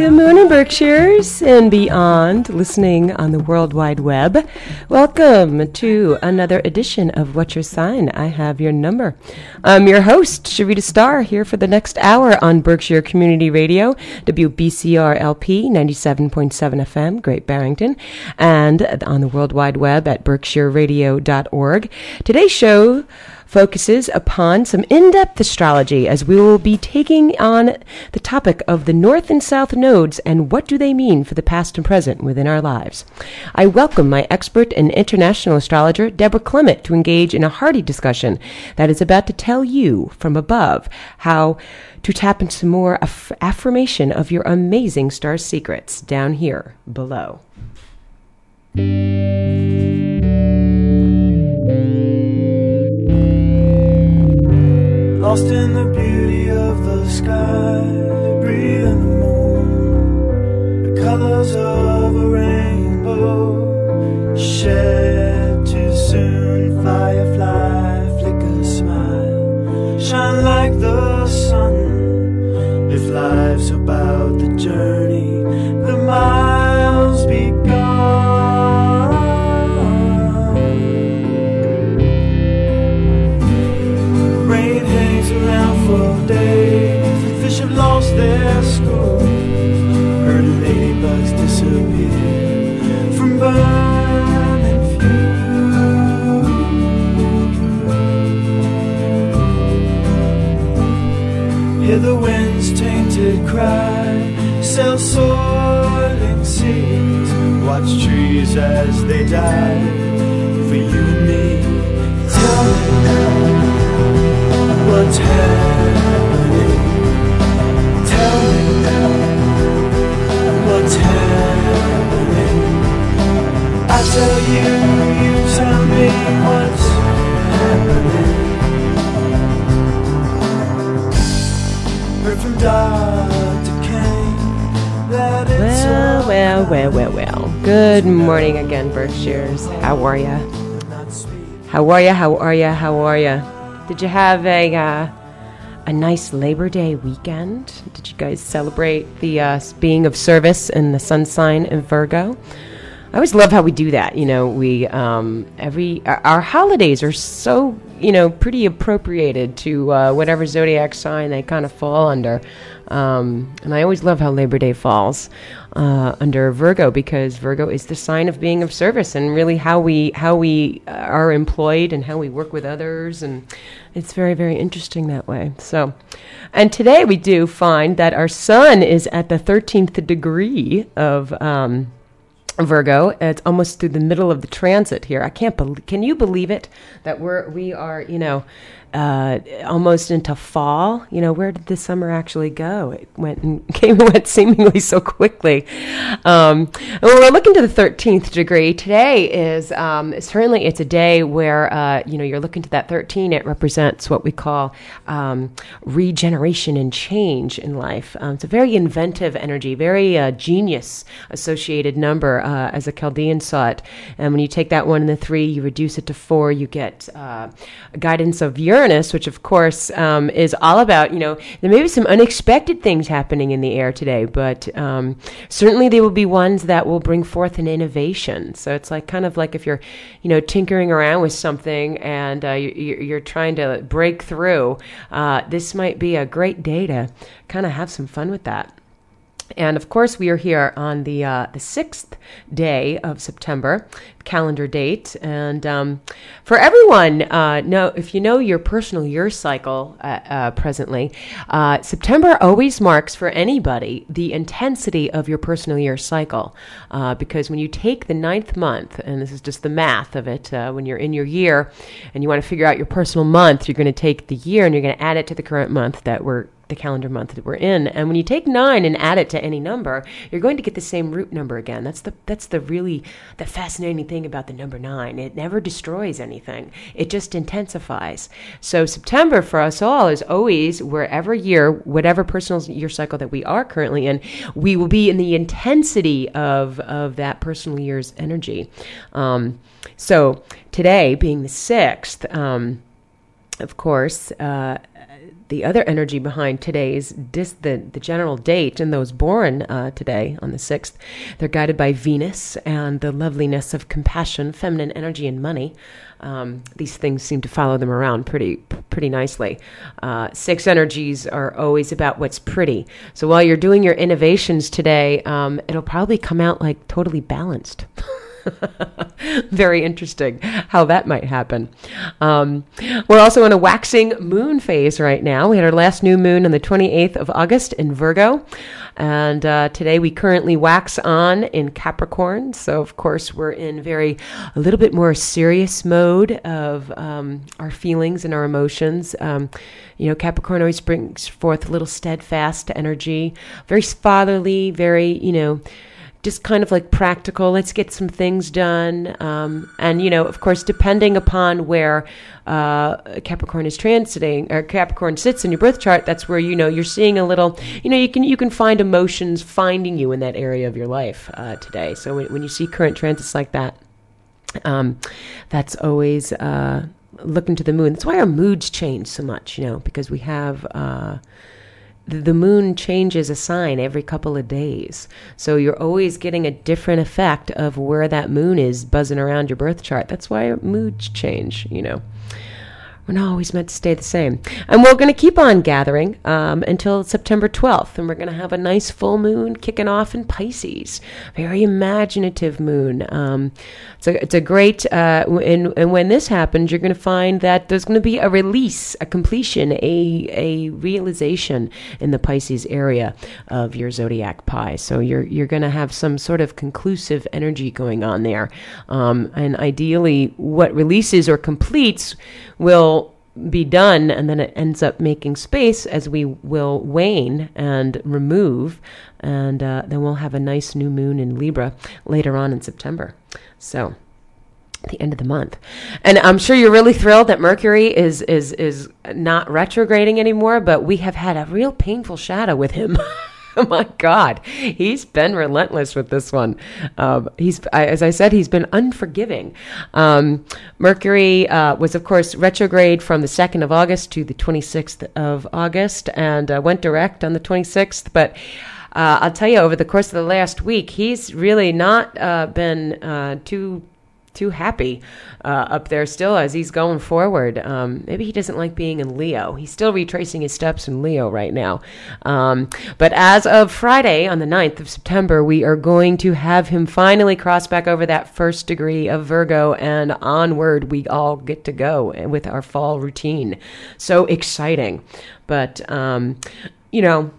Good morning, Berkshires and beyond, listening on the World Wide Web. Welcome to another edition of What's Your Sign? I have your number. I'm your host, Sharita Starr, here for the next hour on Berkshire Community Radio, WBCR LP 97.7 FM, Great Barrington, and on the World Wide Web at berkshireradio.org. Today's show focuses upon some in depth astrology as we will be taking on the topic of the North and South nodes and what do they mean for the past and present within our lives. I welcome my expert and international astrologer, Deborah Clement, to engage in a hearty discussion that is about to tell you from above how to tap into more aff- affirmation of your amazing star secrets down here below. Lost in the beauty of the sky, breathing the moon, the colors of a rainbow. Shed too soon, firefly, flicker, smile, shine like the sun. If life's about the journey, the wind's tainted cry. Sail soiling seas. Watch trees as they die. For you and me. Tell me now. What's happening? Tell me now. What's happening? I tell you, you tell me what's Well, well, well, well, well. Good morning again, Berkshires. How are ya? How are ya? How are ya? How are ya? Did you have a uh, a nice Labor Day weekend? Did you guys celebrate the uh, being of service in the sun sign in Virgo? I always love how we do that. You know, we um, every our, our holidays are so you know pretty appropriated to uh, whatever zodiac sign they kind of fall under. Um, and I always love how Labor Day falls uh, under Virgo because Virgo is the sign of being of service and really how we how we uh, are employed and how we work with others and it's very very interesting that way. So, and today we do find that our sun is at the thirteenth degree of. Um, Virgo. It's almost through the middle of the transit here. I can't believe. Can you believe it that we're we are you know uh, almost into fall? You know where did the summer actually go? It went and came and went seemingly so quickly. Um, and when we're looking to the thirteenth degree today is um, certainly it's a day where uh, you know you're looking to that thirteen. It represents what we call um, regeneration and change in life. Um, it's a very inventive energy, very uh, genius associated number uh, as a Chaldean saw it. And when you take that one and the three, you reduce it to four, you get uh, guidance of Uranus, which of course um, is all about, you know, there may be some unexpected things happening in the air today, but um, certainly there will be ones that will bring forth an innovation. So it's like kind of like if you're, you know, tinkering around with something and uh, you, you're trying to break through, uh, this might be a great day to kind of have some fun with that. And of course, we are here on the uh, the sixth day of September, calendar date. And um, for everyone, uh, know if you know your personal year cycle uh, uh, presently, uh, September always marks for anybody the intensity of your personal year cycle. Uh, because when you take the ninth month, and this is just the math of it, when you're in your year and you want to figure out your personal month, you're going to take the year and you're going to add it to the current month that we're the calendar month that we're in. And when you take nine and add it to any number, you're going to get the same root number again. That's the that's the really the fascinating thing about the number nine. It never destroys anything. It just intensifies. So September for us all is always wherever year, whatever personal year cycle that we are currently in, we will be in the intensity of of that personal year's energy. Um, so today being the sixth. Um, of course, uh, the other energy behind today's dis- the, the general date and those born uh, today on the 6th they're guided by venus and the loveliness of compassion feminine energy and money. Um, these things seem to follow them around pretty pretty nicely. Uh, six energies are always about what's pretty. So while you're doing your innovations today um, it'll probably come out like totally balanced Very interesting how that might happen. Um, we're also in a waxing moon phase right now. We had our last new moon on the 28th of August in Virgo. And uh, today we currently wax on in Capricorn. So, of course, we're in very, a little bit more serious mode of um, our feelings and our emotions. Um, you know, Capricorn always brings forth a little steadfast energy, very fatherly, very, you know, just kind of like practical. Let's get some things done. Um, and, you know, of course, depending upon where uh, Capricorn is transiting or Capricorn sits in your birth chart, that's where, you know, you're seeing a little, you know, you can, you can find emotions finding you in that area of your life uh, today. So when, when, you see current transits like that, um, that's always uh, looking to the moon. That's why our moods change so much, you know, because we have uh, the moon changes a sign every couple of days. So you're always getting a different effect of where that moon is buzzing around your birth chart. That's why moods change, you know we're not always meant to stay the same. And we're going to keep on gathering um, until September 12th, and we're going to have a nice full moon kicking off in Pisces. Very imaginative moon. Um, it's, a, it's a great, uh, and, and when this happens, you're going to find that there's going to be a release, a completion, a, a realization in the Pisces area of your zodiac pie. So you're, you're going to have some sort of conclusive energy going on there. Um, and ideally, what releases or completes will be done and then it ends up making space as we will wane and remove and uh, then we'll have a nice new moon in libra later on in september. So the end of the month. And i'm sure you're really thrilled that mercury is is is not retrograding anymore but we have had a real painful shadow with him my God, he's been relentless with this one. Um, he's, as I said, he's been unforgiving. Um, Mercury uh, was, of course, retrograde from the 2nd of August to the 26th of August and uh, went direct on the 26th. But uh, I'll tell you, over the course of the last week, he's really not uh, been uh, too too happy uh, up there still as he's going forward. Um, maybe he doesn't like being in Leo. He's still retracing his steps in Leo right now. Um, but as of Friday, on the 9th of September, we are going to have him finally cross back over that first degree of Virgo and onward we all get to go with our fall routine. So exciting. But, um, you know,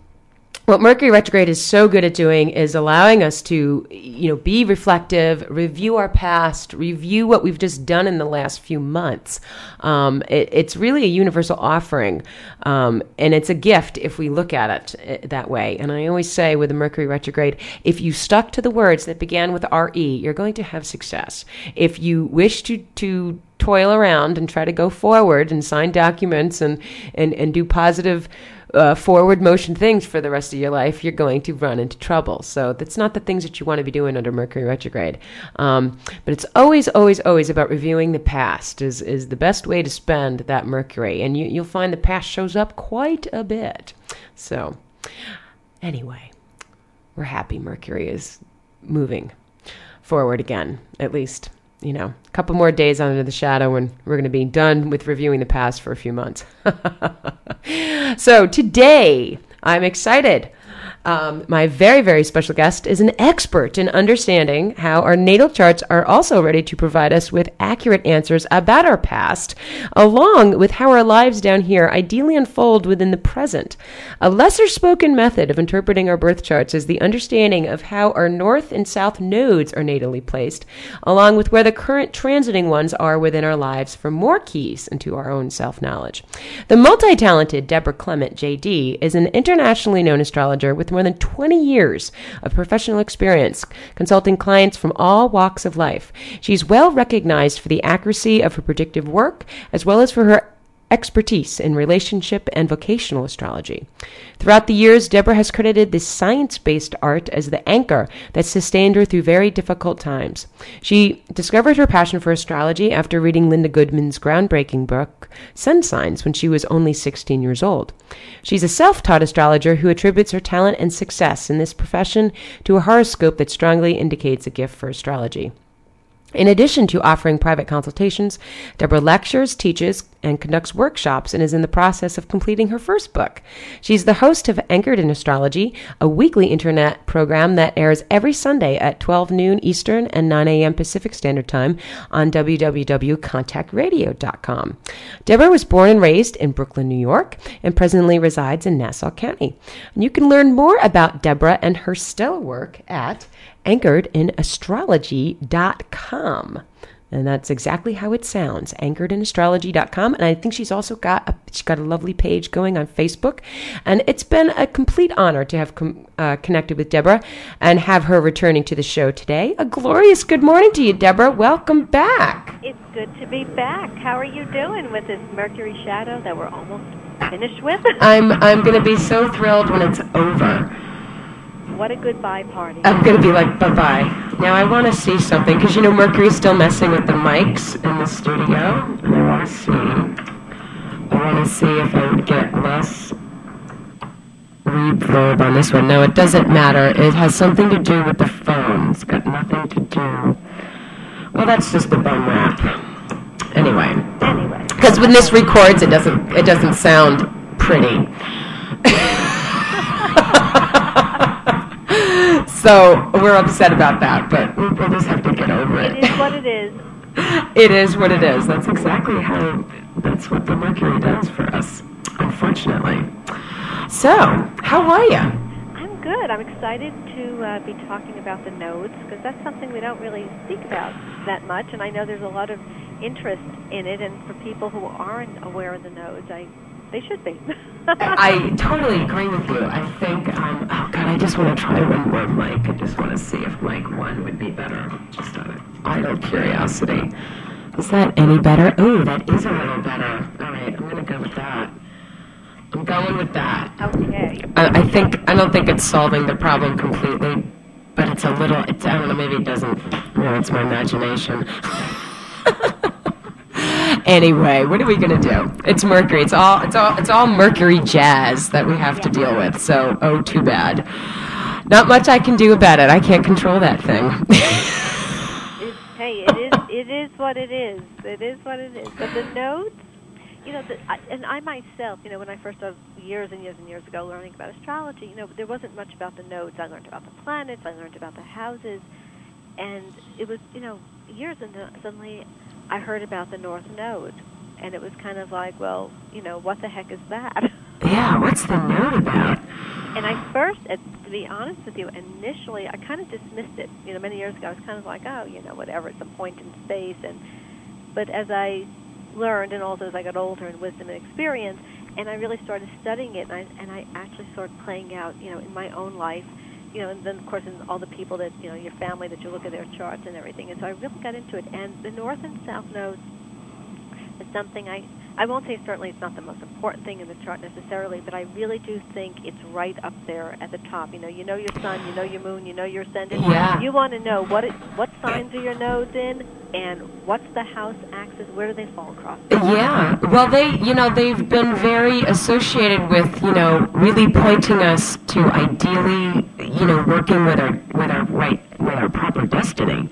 what Mercury retrograde is so good at doing is allowing us to, you know, be reflective, review our past, review what we've just done in the last few months. Um, it, it's really a universal offering, um, and it's a gift if we look at it eh, that way. And I always say with the Mercury retrograde, if you stuck to the words that began with RE, you're going to have success. If you wish to to toil around and try to go forward and sign documents and and, and do positive uh, forward motion things for the rest of your life, you're going to run into trouble. So that's not the things that you want to be doing under Mercury retrograde. Um, but it's always, always, always about reviewing the past is, is the best way to spend that Mercury. And you, you'll find the past shows up quite a bit. So anyway, we're happy Mercury is moving forward again, at least you know, a couple more days under the shadow and we're going to be done with reviewing the past for a few months. so today, I'm excited um, my very, very special guest is an expert in understanding how our natal charts are also ready to provide us with accurate answers about our past, along with how our lives down here ideally unfold within the present. A lesser spoken method of interpreting our birth charts is the understanding of how our north and south nodes are natally placed, along with where the current transiting ones are within our lives for more keys into our own self knowledge. The multi talented Deborah Clement, JD, is an internationally known astrologer with more than 20 years of professional experience consulting clients from all walks of life. She's well recognized for the accuracy of her predictive work as well as for her expertise in relationship and vocational astrology. Throughout the years, Deborah has credited this science based art as the anchor that sustained her through very difficult times. She discovered her passion for astrology after reading Linda Goodman's groundbreaking book, Sun Signs, when she was only 16 years old. She's a self taught astrologer who attributes her talent and success in this profession to a horoscope that strongly indicates a gift for astrology. In addition to offering private consultations, Deborah lectures, teaches, and conducts workshops and is in the process of completing her first book. She's the host of Anchored in Astrology, a weekly internet program that airs every Sunday at 12 noon Eastern and 9 a.m. Pacific Standard Time on www.contactradio.com. Deborah was born and raised in Brooklyn, New York, and presently resides in Nassau County. And you can learn more about Deborah and her stellar work at anchoredinastrology.com. And that's exactly how it sounds, anchoredinastrology.com. And I think she's also got a, she's got a lovely page going on Facebook. And it's been a complete honor to have com- uh, connected with Deborah and have her returning to the show today. A glorious good morning to you, Deborah. Welcome back. It's good to be back. How are you doing with this Mercury shadow that we're almost finished with? I'm I'm going to be so thrilled when it's over. What a goodbye party. I'm going to be like, bye bye. Now I want to see something because you know Mercury's still messing with the mics in the studio, and I want to see. I want to see if I would get less reverb on this one. No, it doesn't matter. It has something to do with the phone. It's got nothing to do. Well, that's just the bum rap. Anyway, Anyway, because when this records, it doesn't. It doesn't sound pretty. So we're upset about that, but we'll we'll just have to get over it it. is what it is. It is what it is. That's exactly how. That's what the Mercury does for us, unfortunately. So, how are you? I'm good. I'm excited to uh, be talking about the nodes because that's something we don't really speak about that much, and I know there's a lot of interest in it. And for people who aren't aware of the nodes, I they should be. I totally agree with you. I think, um, oh god, I just want to try one more mic. I just want to see if mic one would be better. Just out of idle curiosity. Is that any better? Oh, that is a little better. All right, I'm gonna go with that. I'm going with that. okay. I, I think I don't think it's solving the problem completely, but it's a little. It's I don't know. Maybe it doesn't. No, it's my imagination. anyway, what are we gonna do? It's Mercury. It's all. It's all. It's all Mercury jazz that we have to deal with. So, oh, too bad. Not much I can do about it. I can't control that thing. Hey, it is it is what it is. It is what it is. But the nodes, you know, the, I, and I myself, you know, when I first started years and years and years ago learning about astrology, you know, there wasn't much about the nodes. I learned about the planets. I learned about the houses, and it was, you know, years and suddenly I heard about the North Node, and it was kind of like, well, you know, what the heck is that? yeah. What's the node about? And I first, uh, to be honest with you, initially I kind of dismissed it. You know, many years ago I was kind of like, oh, you know, whatever, it's a point in space. And but as I learned, and also as I got older in wisdom and experience, and I really started studying it, and I and I actually started playing out, you know, in my own life. You know, and then of course in all the people that you know, your family that you look at their charts and everything. And so I really got into it. And the north and south nodes is something I I won't say certainly it's not the most important thing in the chart necessarily, but I really do think it's right up there at the top. You know, you know your sun, you know your moon, you know your ascendant. Yeah. You want to know what it, what signs are your nodes in, and what's the house axis? Where do they fall across? Yeah. Well, they, you know, they've been very associated with, you know, really pointing us to ideally, you know, working with our with our right with our proper destiny.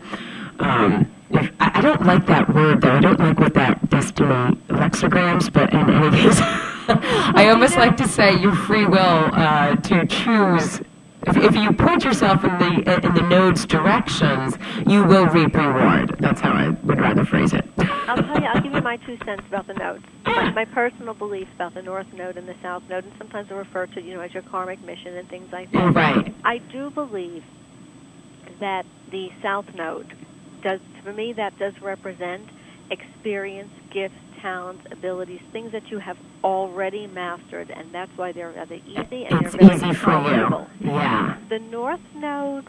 Um, if, I I don't like that word though. I don't like what that destiny lexicograms, but in any case, I almost like to say your free will uh, to choose. If, if you point yourself in the uh, in the node's directions, you will reap reward. That's how I would rather phrase it. I'll tell you. I'll give you my two cents about the nodes. My, my personal beliefs about the north node and the south node, and sometimes I refer to you know as your karmic mission and things like that. Right. I do believe that the south node does for me that does represent experience, gifts, talents, abilities, things that you have already mastered, and that's why they're rather easy and It's they're very easy for you. comfortable. Yeah. The north node,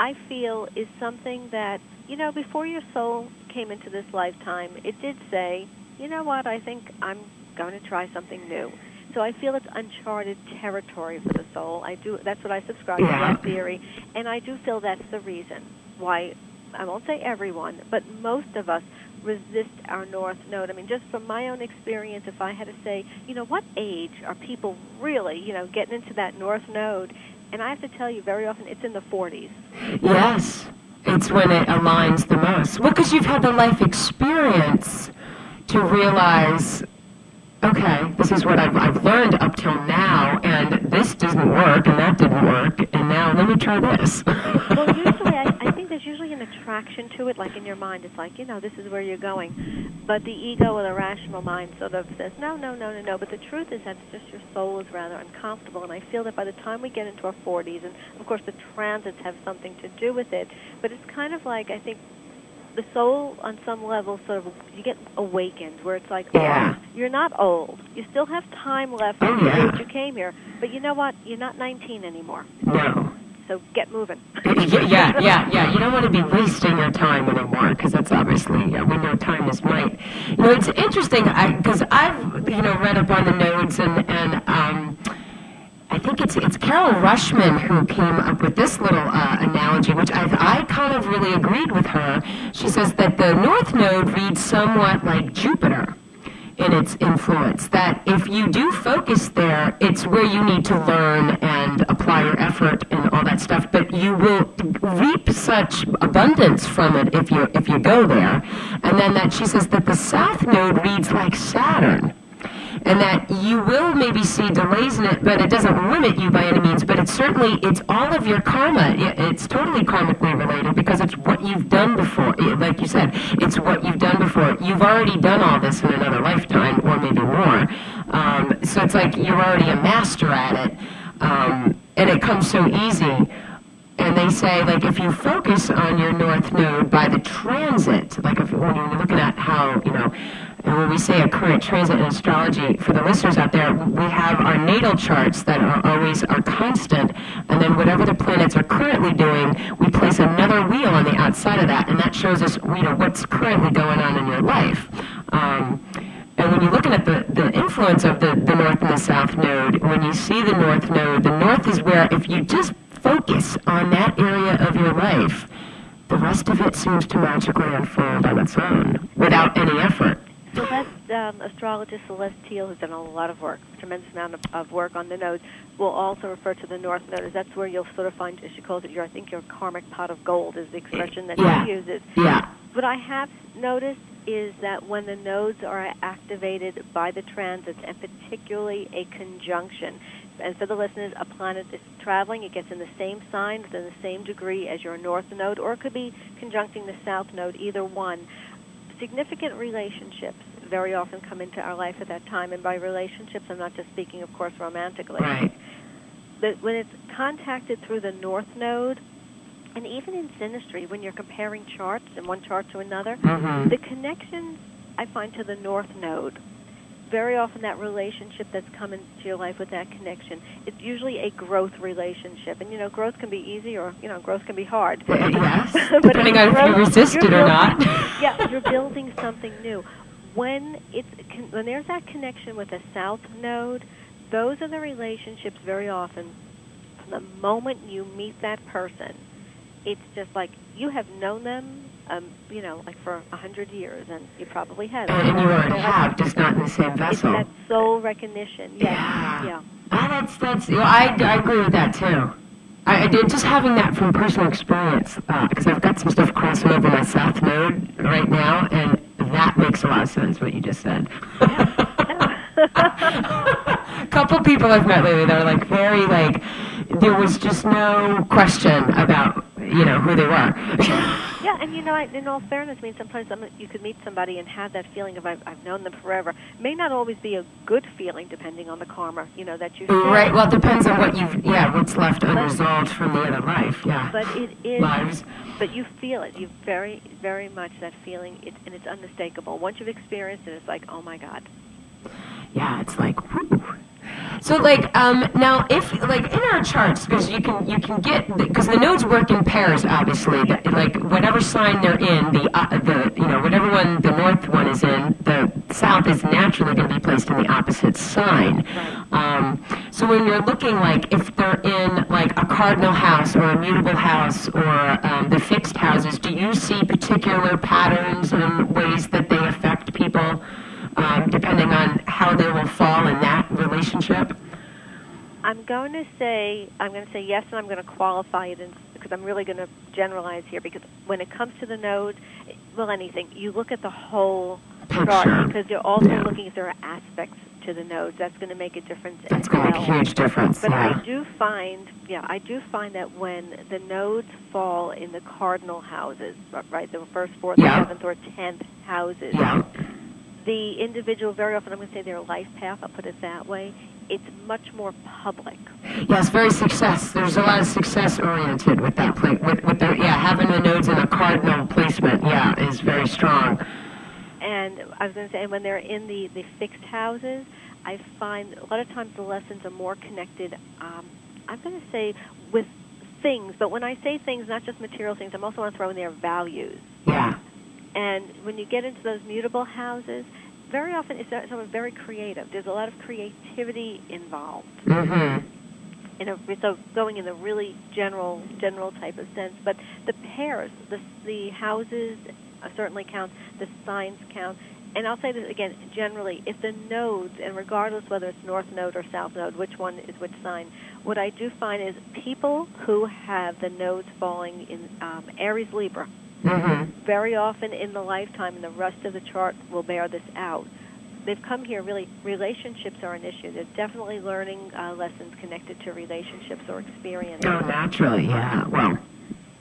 I feel, is something that you know before your soul came into this lifetime, it did say, you know what, I think I'm going to try something new. So I feel it's uncharted territory for the soul. I do. That's what I subscribe to that theory, and I do feel that's the reason why. I won't say everyone, but most of us resist our north node. I mean, just from my own experience, if I had to say, you know, what age are people really, you know, getting into that north node? And I have to tell you, very often it's in the 40s. Yes, it's when it aligns the most. Well, because you've had the life experience to realize, okay, this is what I've, I've learned up till now, and this didn't work, and that didn't work, and now let me try this. Well, usually I, there's usually an attraction to it, like in your mind. It's like, you know, this is where you're going. But the ego or the rational mind sort of says, no, no, no, no, no. But the truth is that it's just your soul is rather uncomfortable. And I feel that by the time we get into our 40s, and of course the transits have something to do with it, but it's kind of like, I think, the soul on some level sort of you get awakened where it's like oh, Yeah. oh, you're not old you still have time left Oh, to yeah. you came here but you know what you're not 19 anymore no. So get moving yeah, yeah, yeah. You don't want to be wasting your time anymore because that's obviously yeah, we know time is might. You know, it's interesting because I've you know read up on the nodes and and um, I think it's it's Carol Rushman who came up with this little uh, analogy, which I I kind of really agreed with her. She says that the North Node reads somewhat like Jupiter in its influence. That if you do focus there, it's where you need to learn and apply your effort and all that stuff. But you will reap such abundance from it if you if you go there. And then that she says that the South Node reads like Saturn. And that you will maybe see delays in it, but it doesn't limit you by any means. But it's certainly it's all of your karma. It's totally karmically related because it's what you've done before. Like you said, it's what you've done before. You've already done all this in another lifetime, or maybe more. Um, so it's like you're already a master at it, um, and it comes so easy. And they say, like, if you focus on your north node by the transit, like if, when you're looking at how, you know, and when we say a current transit in astrology, for the listeners out there, we have our natal charts that are always are constant, and then whatever the planets are currently doing, we place another wheel on the outside of that, and that shows us, you know, what's currently going on in your life. Um, and when you're looking at the, the influence of the, the north and the south node, when you see the north node, the north is where if you just focus on that area of your life, the rest of it seems to magically unfold on its own without any effort. Celeste, um, astrologist Celeste Teal, has done a lot of work, tremendous amount of, of work on the nodes. We'll also refer to the north node as that's where you'll sort of find, as she calls it, your I think your karmic pot of gold is the expression that Yeah. she uses. Yeah. What I have noticed is that when the nodes are activated by the transits, and particularly a conjunction, and for the listeners, a planet is traveling, it gets in the same sign within the same degree as your north node, or it could be conjuncting the south node, either one. Significant relationships very often come into our life at that time, and by relationships, I'm not just speaking, of course, romantically Right. that when it's contacted through the north node, and even in synastry, when you're comparing charts and one chart to another, Mm-hmm. the connections I find to the north node, very often that relationship that's come into your life with that connection, it's usually a growth relationship. And you know, growth can be easy or you know, growth can be hard. yes. But Depending on if you resist it or building- not. yeah, you're building something new. When it's when there's that connection with a south node, those are the relationships very often. From the moment you meet that person, it's just like you have known them, um, you know, like for a hundred years, and you probably have. And you already have, just not in the same vessel. It's that soul recognition. Yes. Yeah. Yeah. Ah, that's that's. You know, I, I agree with that too. I, I did just having that from personal experience because I've got some stuff crossing over my south node right now, and that makes a lot of sense what you just said. a couple people I've met lately that are like very like there was just no question about you know who they were. Yeah, and you know, in all fairness, I mean, sometimes you could meet somebody and have that feeling of I've, I've known them forever. May not always be a good feeling, depending on the karma, you know, that you share. right. Well, it depends on what you've yeah what's left unresolved from the other life. Yeah. But it is. lives. But you feel it. You very, very much that feeling, it, and it's unmistakable. Once you've experienced it, it's like, oh my God. Yeah, it's like, whew. So like um, now, if like in our charts, because you can you can get because the nodes work in pairs, obviously. The, like whatever sign they're in, the uh, the you know whatever one the north one is in, the south is naturally going to be placed in the opposite sign. Um, so when you're looking like if they're in like a cardinal house or a mutable house or um, the fixed houses, do you see particular patterns and ways that they affect people? Um, depending on how they will fall in that relationship? I'm going to say I'm going to say yes, and I'm going to qualify it in, because I'm really going to generalize here. Because when it comes to the nodes, well, anything you look at the whole chart because you're also Yeah. looking if there are aspects to the nodes. That's going to make a difference That's going to make a huge difference. But yeah. I do find, yeah, I do find that when the nodes fall in the cardinal houses, right, the first, fourth, Yeah. seventh, or tenth houses, yeah. The individual very often, I'm going to say their life path. I'll put it that way. It's much more public. Yes, very success. There's a lot of success oriented with that plate. With, with the, yeah, having the nodes in a cardinal placement, yeah, is very strong. And I was going to say, when they're in the, the fixed houses, I find a lot of times the lessons are more connected, um, I'm going to say, with things. But when I say things, not just material things, I'm also want to throw in their values. Yeah. And when you get into those mutable houses, very often it's someone very creative. There's a lot of creativity involved. Mm-hmm. In a, so going in the really general general type of sense, but the pairs, the the houses certainly count. The signs count. And I'll say this again, generally, if the nodes, and regardless whether it's north node or south node, which one is which sign, what I do find is people who have the nodes falling in um, Aries Libra, Mm-hmm. very often in the lifetime, and the rest of the chart will bear this out. They've come here really, relationships are an issue. They're definitely learning uh, lessons connected to relationships or experience. Oh, naturally, yeah. Well,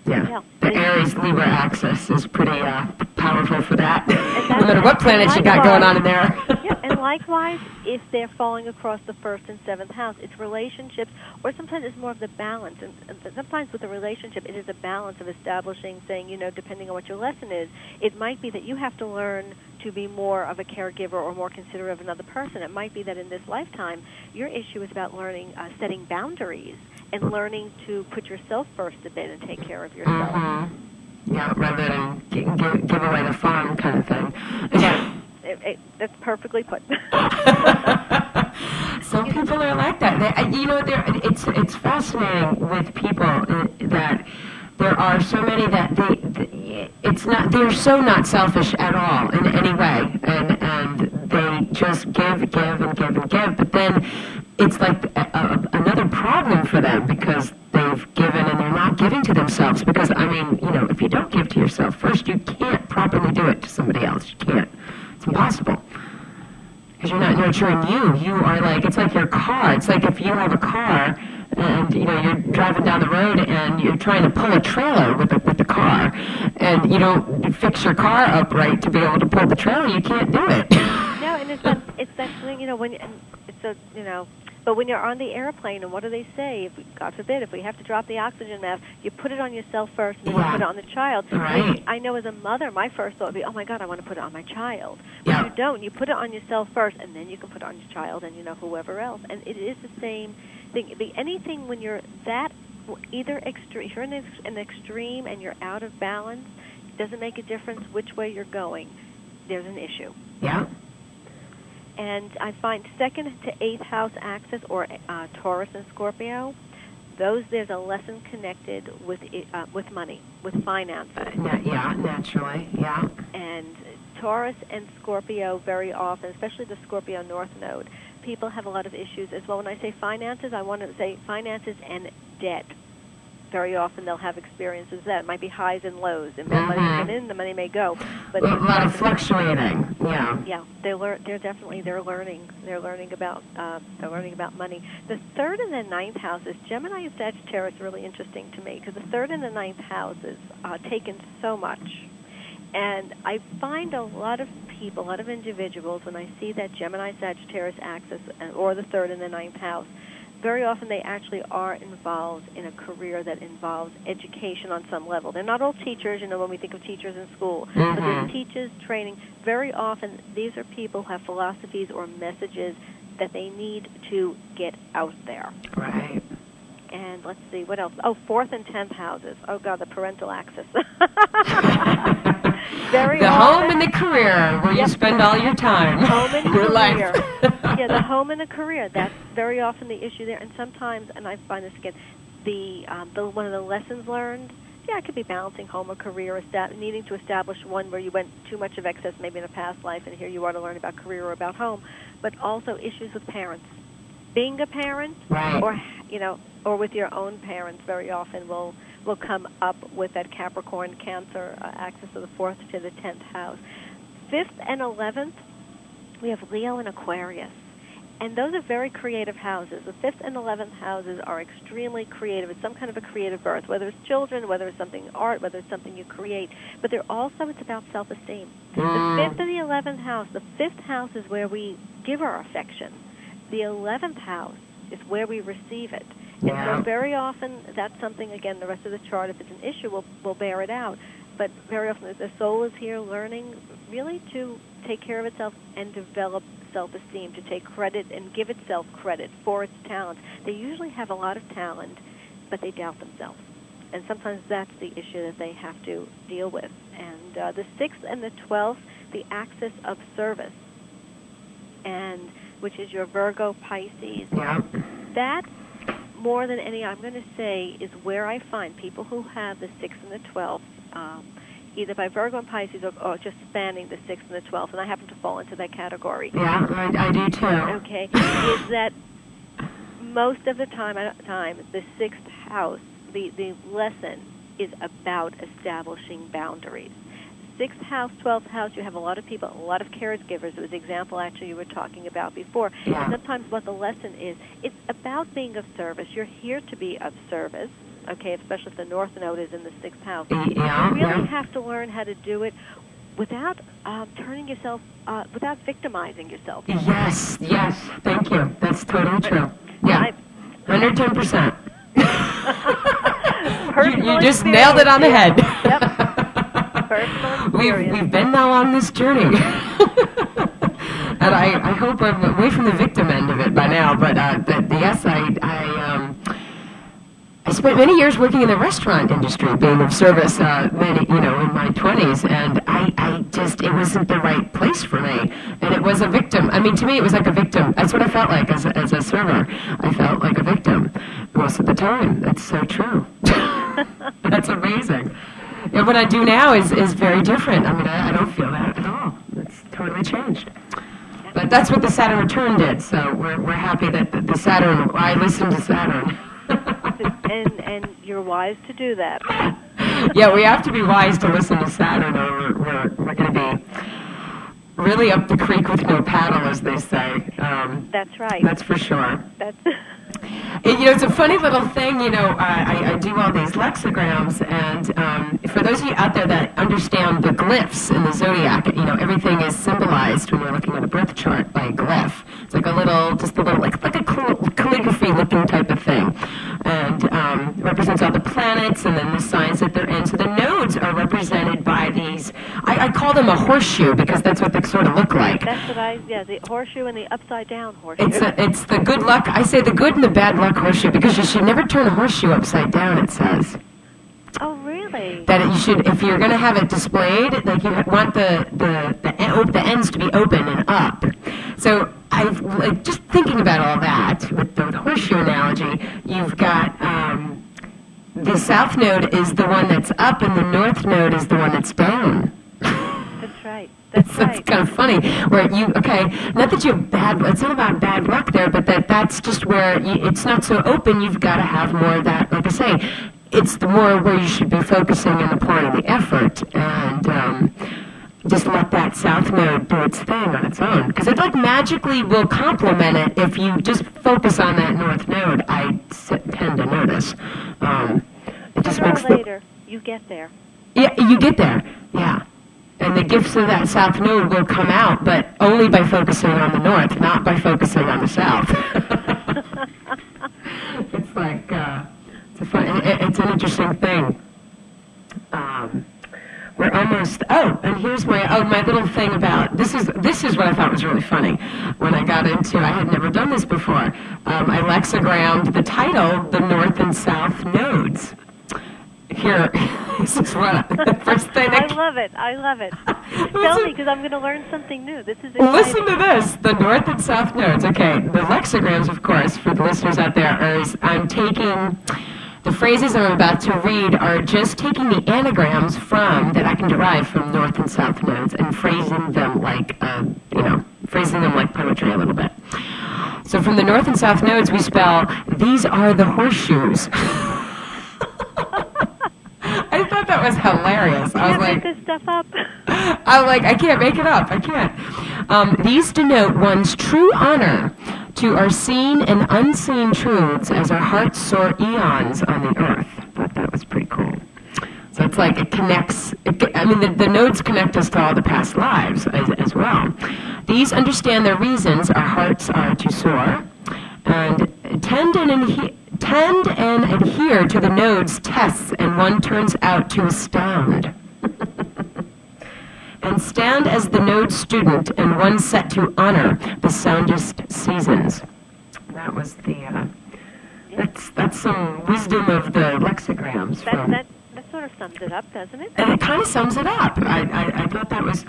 yeah. Yeah. The Aries Libra axis is pretty uh, powerful for that. no matter what planets you got going on in there. yeah, and likewise, if they're falling across the first and seventh house, it's relationships, or sometimes it's more of the balance. And, sometimes with a relationship, it is a balance of establishing, saying, you know, depending on what your lesson is, it might be that you have to learn to be more of a caregiver or more considerate of another person. It might be that in this lifetime, your issue is about learning, uh, setting boundaries and learning to put yourself first a bit and take care of yourself. Mm-hmm. Yeah, rather than gi- give, give away the farm kind of thing. Yeah, it, it, that's perfectly put. Some people are like that. They, you know, it's it's fascinating with people that there are so many that they, they it's not they're so not selfish at all in any way, and and they just give, give, and give and give. But then it's like a, a, another problem for them because they've given and they're not giving to themselves. Because I mean, you know, if you don't give to yourself first, you can't properly do it to somebody else. You can't. Impossible because you're not nurturing you. You are like it's like your car. It's like if you have a car and you know you're driving down the road and you're trying to pull a trailer with the with the car, and you don't fix your car up right to be able to pull the trailer. You can't do it. No, and it's that it's that thing, you know, when it's a you know, but when you're on the airplane, and what do they say? If we, God forbid, if we have to drop the oxygen mask, you put it on yourself first, and then Yeah. you put it on the child. Right. Which I know as a mother, my first thought would be, oh my God, I want to put it on my child. But Yeah. you don't. You put it on yourself first, and then you can put it on your child, and you know whoever else. And it is the same thing. The, anything when you're that either extreme, if you're in an extreme and you're out of balance, it doesn't make a difference which way you're going. There's an issue yeah. And I find second to eighth house axis or uh, Taurus and Scorpio. Those there's a lesson connected with uh, with money, with finances, Uh, na- yeah. Naturally. Yeah. and Taurus and Scorpio very often, especially the Scorpio North Node, people have a lot of issues as well. When I say finances, I want to say finances and debt. Very often they'll have experiences that might be highs and lows, and the money may Mhm. come in, the money may go, but a lot of fluctuating. Yeah. yeah, they learn. They're definitely they're learning. They're learning about uh, they're learning about money. The third and the ninth houses, Gemini and Sagittarius, are really interesting to me because the third and the ninth houses uh, take in so much, and I find a lot of people, a lot of individuals, when I see that Gemini Sagittarius axis uh, or the third and the ninth house. Very often, they actually are involved in a career that involves education on some level. They're not all teachers, you know, when we think of teachers in school, but there's mm-hmm. teachers training. Very often, these are people who have philosophies or messages that they need to get out there. Right. And let's see, what else? Oh, fourth and tenth houses. Oh, God, the parental axis. Very the often, home and the career where you spend all your time. home and your career. life. yeah, the home and the career. That's very often the issue there. And sometimes, and I find this again, the um, the one of the lessons learned. Yeah, it could be balancing home or career, esta- needing to establish one where you went too much of excess maybe in a past life, and here you are to learn about career or about home, but also issues with parents. Being a parent, Right. or you know, or with your own parents, very often will will come up with that Capricorn Cancer uh, axis of the fourth to the tenth house. Fifth and eleventh, we have Leo and Aquarius. And those are very creative houses. The fifth and eleventh houses are extremely creative. It's some kind of a creative birth, whether it's children, whether it's something art, whether it's something you create. But they're also it's about self-esteem. The fifth and the eleventh house. The fifth house is where we give our affection. The eleventh house is where we receive it. And so very often that's something again the rest of the chart if it's an issue will will bear it out. But very often the soul is here learning really to take care of itself and develop self-esteem, to take credit and give itself credit for its talent. They usually have a lot of talent, but they doubt themselves. And sometimes that's the issue that they have to deal with. And uh, the sixth and the twelfth, the axis of service, and which is your Virgo Pisces. That more than any, I'm going to say, is where I find people who have the sixth and the twelfth, um, either by Virgo and Pisces or, or just spanning the sixth and the twelfth, and I happen to fall into that category. Yeah, I, I do too. Okay, is that most of the time, uh, time the sixth house, the the lesson is about establishing boundaries. Sixth house, twelfth house, you have a lot of people, a lot of caregivers. It was the example actually you were talking about before. Yeah. And sometimes what the lesson is, it's about being of service. You're here to be of service. Okay, especially if the north node is in the sixth house. You really have to learn how to do it without um, turning yourself, uh, without victimizing yourself. Yes, yes. Thank you. That's totally true. Yeah. 110%. you, you just nailed it on the head. Yep. We've, we've been now on this journey. and I, I hope I'm away from the victim end of it by now. But, uh, but yes, I, I, um, I spent many years working in the restaurant industry, being of service, uh, you know, in my 20s, and I, I just, it wasn't the right place for me. And it was a victim. I mean, to me, it was like a victim. That's what I felt like as a, as a server. I felt like a victim most of the time. That's so true. That's amazing. And what I do now is, is very different. I mean, I, I don't feel that at all. It's totally changed. But that's what the Saturn return did, so we're, we're happy that the, the Saturn, I listened to Saturn. and and you're wise to do that. yeah, we have to be wise to listen to Saturn, or we're, we're, going to be really up the creek with no paddle, as they say. Um, That's right. that's for sure. That's It- you know, it's a funny little thing. You know, I, I, do all these lexicograms, and um, for those of you out there that understand the glyphs in the zodiac, you know, everything is symbolized when we're looking at a birth chart by a glyph. It's like a little, just a little, like like a calligraphy-looking type of thing, and um, it represents all the planets and then the signs that they're in. So the nodes are represented by these. I, I call them a horseshoe because that's what they sort of look like. that's what I yeah the horseshoe and the upside down horseshoe. It's a, it's the good luck. I say the good and the bad luck horseshoe because you should never turn a horseshoe upside down. It says oh really? that you should, if you're going to have it displayed, like you want the the the, the ends to be open and up. So I've like just thinking about all that with the horseshoe analogy. You've got. Um, the south node is the one that's up, and the north node is the one that's down. That's. That's It's, right. kind of funny where you okay not that you have bad it's not about bad luck there but that that's just where you, it's not so open you've got to have more of that like i say it's the more where you should be focusing and applying the effort and um, just let that south node do its thing on its own because it like magically will complement it if you just focus on that north node i s- tend to notice um, it just makes or the, later, you get there. yeah, you get there. Yeah. And the gifts of that south node will come out, but only by focusing on the north, not by focusing on the south. it's like, uh, it's, fun, it, it's an interesting thing. Um, we're almost. Oh, and here's my oh my little thing about this is this is what I thought was really funny when I got into. I had never done this before. Um, I lexicogrammed the title, the North and South Nodes. Here, this is what the first thing. I That, love it. I love it. Tell me, because I'm going to learn something new. This is Listen to this: the North and South Nodes. Okay, the lexicograms, of course, for the listeners out there, is I'm taking. The phrases I'm about to read are just taking the anagrams from that I can derive from North and South nodes and phrasing them like, uh, you know, phrasing them like poetry a little bit. So from the North and South nodes, we spell these are the horseshoes. I that was hilarious. I was like, make this stuff up. I'm like, I can't make it up. I can't. Um, these denote one's true honor to our seen and unseen truths as our hearts soar eons on the earth. I thought that was pretty cool. So it's like it connects. It, I mean, the, the nodes connect us to all the past lives as, as well. These understand their reasons our hearts are to soar, and tend and adhe- tend and adhere to the nodes' tests, and one turns out to astound and stand as the node student and one set to honor the soundest seasons. That was the. Uh, that's that's some wisdom of the lexigrams. That, from. that, that sort of sums it up, doesn't it? and it kind of sums it up. I, I, I thought that was.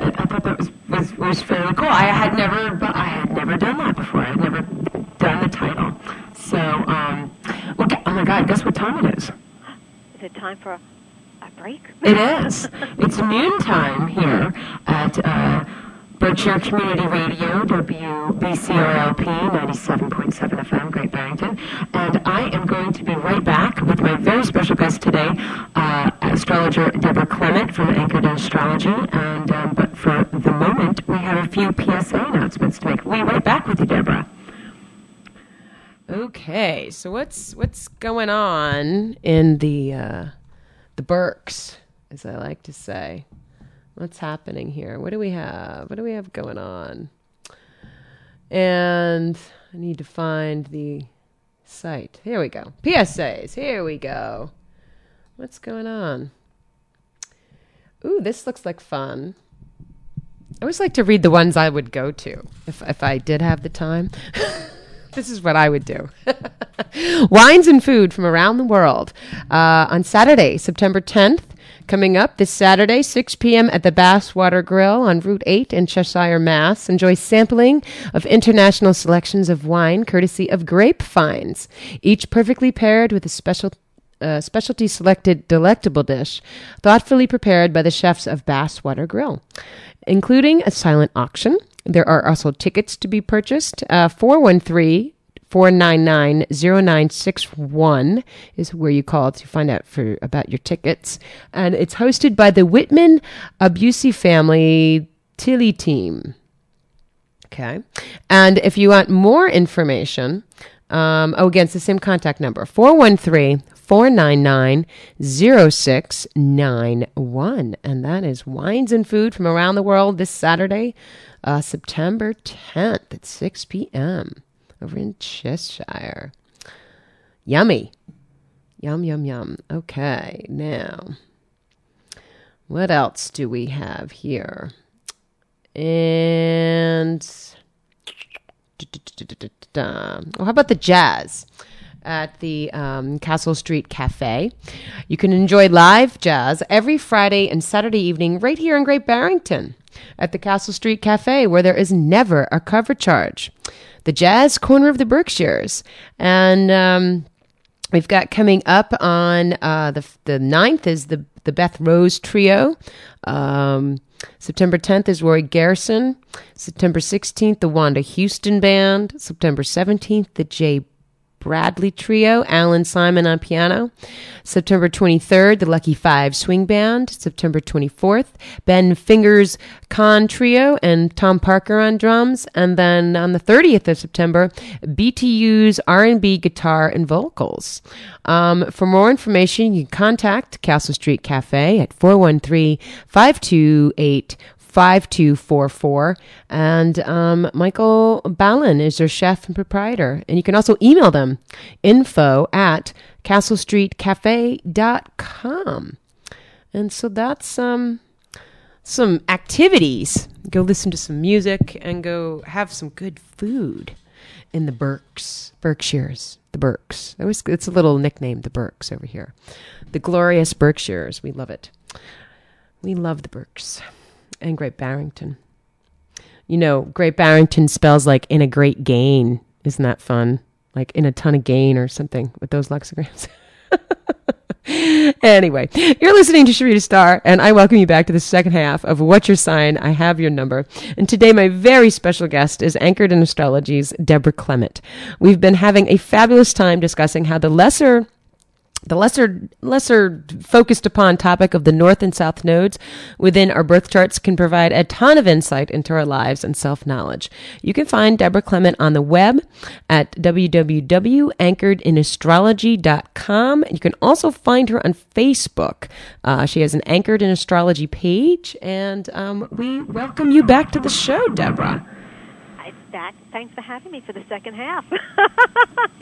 I I thought that was, was was fairly cool. I had never, but I had never done that before. I had never done the title. So, um, gu- oh my God! Guess what time it is? Is it time for a, a break? It is. It's noontime here at uh, Berkshire Community Radio, WBCRLP 97.7 FM, Great Barrington. And I am going to be right back with my very special guest today, uh, astrologer Deborah Clement from Anchored Astrology. And um, But for the moment, we have a few PSA announcements to make. We'll be right back with you, Deborah. Okay, so what's what's going on in the uh, the Berks, as I like to say. What's happening here? What do we have? What do we have going on? And I need to find the site. Here we go. PSAs. Here we go. What's going on? Ooh, this looks like fun. I always like to read the ones I would go to if if I did have the time. this is what I would do. Wines and food from around the world. Uh, on Saturday, September 10th, coming up this Saturday, 6 p.m. at the Basswater Grill on Route 8 in Cheshire, Mass. Enjoy sampling of international selections of wine courtesy of Grapevines, each perfectly paired with a special uh, specialty selected delectable dish, thoughtfully prepared by the chefs of Basswater Grill, including a silent auction. There are also tickets to be purchased. Uh, 413 499 0961 is where you call to find out for about your tickets. And it's hosted by the Whitman Abusey family Tilly team. Okay. And if you want more information, um, oh, again, it's the same contact number 413 499 0691. And that is Wines and Food from Around the World this Saturday, uh, September 10th at 6 p.m. over in Cheshire. Yummy. Yum, yum, yum. Okay, now, what else do we have here? And oh, how about the jazz at the um, Castle Street Cafe? You can enjoy live jazz every Friday and Saturday evening right here in Great Barrington at the Castle Street Cafe, where there is never a cover charge. The Jazz Corner of the Berkshires. And um, we've got coming up on uh, the, the 9th is the, the Beth Rose Trio. Um, September 10th is Roy Garrison. September 16th, the Wanda Houston Band. September 17th, the Jay Bradley Trio, Alan Simon on piano. September 23rd, the Lucky Five Swing Band. September 24th, Ben Fingers Con Trio and Tom Parker on drums. And then on the 30th of September, BTU's R&B guitar and vocals. Um, for more information, you can contact Castle Street Cafe at 413 528 5244. And um, Michael Ballon is their chef and proprietor. And you can also email them info at castlestreetcafe.com. And so that's um, some activities. Go listen to some music and go have some good food in the Berks, Berkshires, the Berks. It's a little nickname, the Berks over here. The glorious Berkshires. We love it. We love the Berks and Great Barrington. You know, Great Barrington spells like in a great gain. Isn't that fun? Like in a ton of gain or something with those lexicograms. anyway, you're listening to Sharita Star, and I welcome you back to the second half of What's Your Sign? I Have Your Number. And today, my very special guest is Anchored in Astrology's Deborah Clement. We've been having a fabulous time discussing how the lesser the lesser lesser focused upon topic of the north and south nodes within our birth charts can provide a ton of insight into our lives and self-knowledge. You can find Deborah Clement on the web at www.anchoredinastrology.com. And you can also find her on Facebook. Uh, she has an Anchored in Astrology page, and um, we welcome you back to the show, Deborah. Back. Thanks for having me for the second half.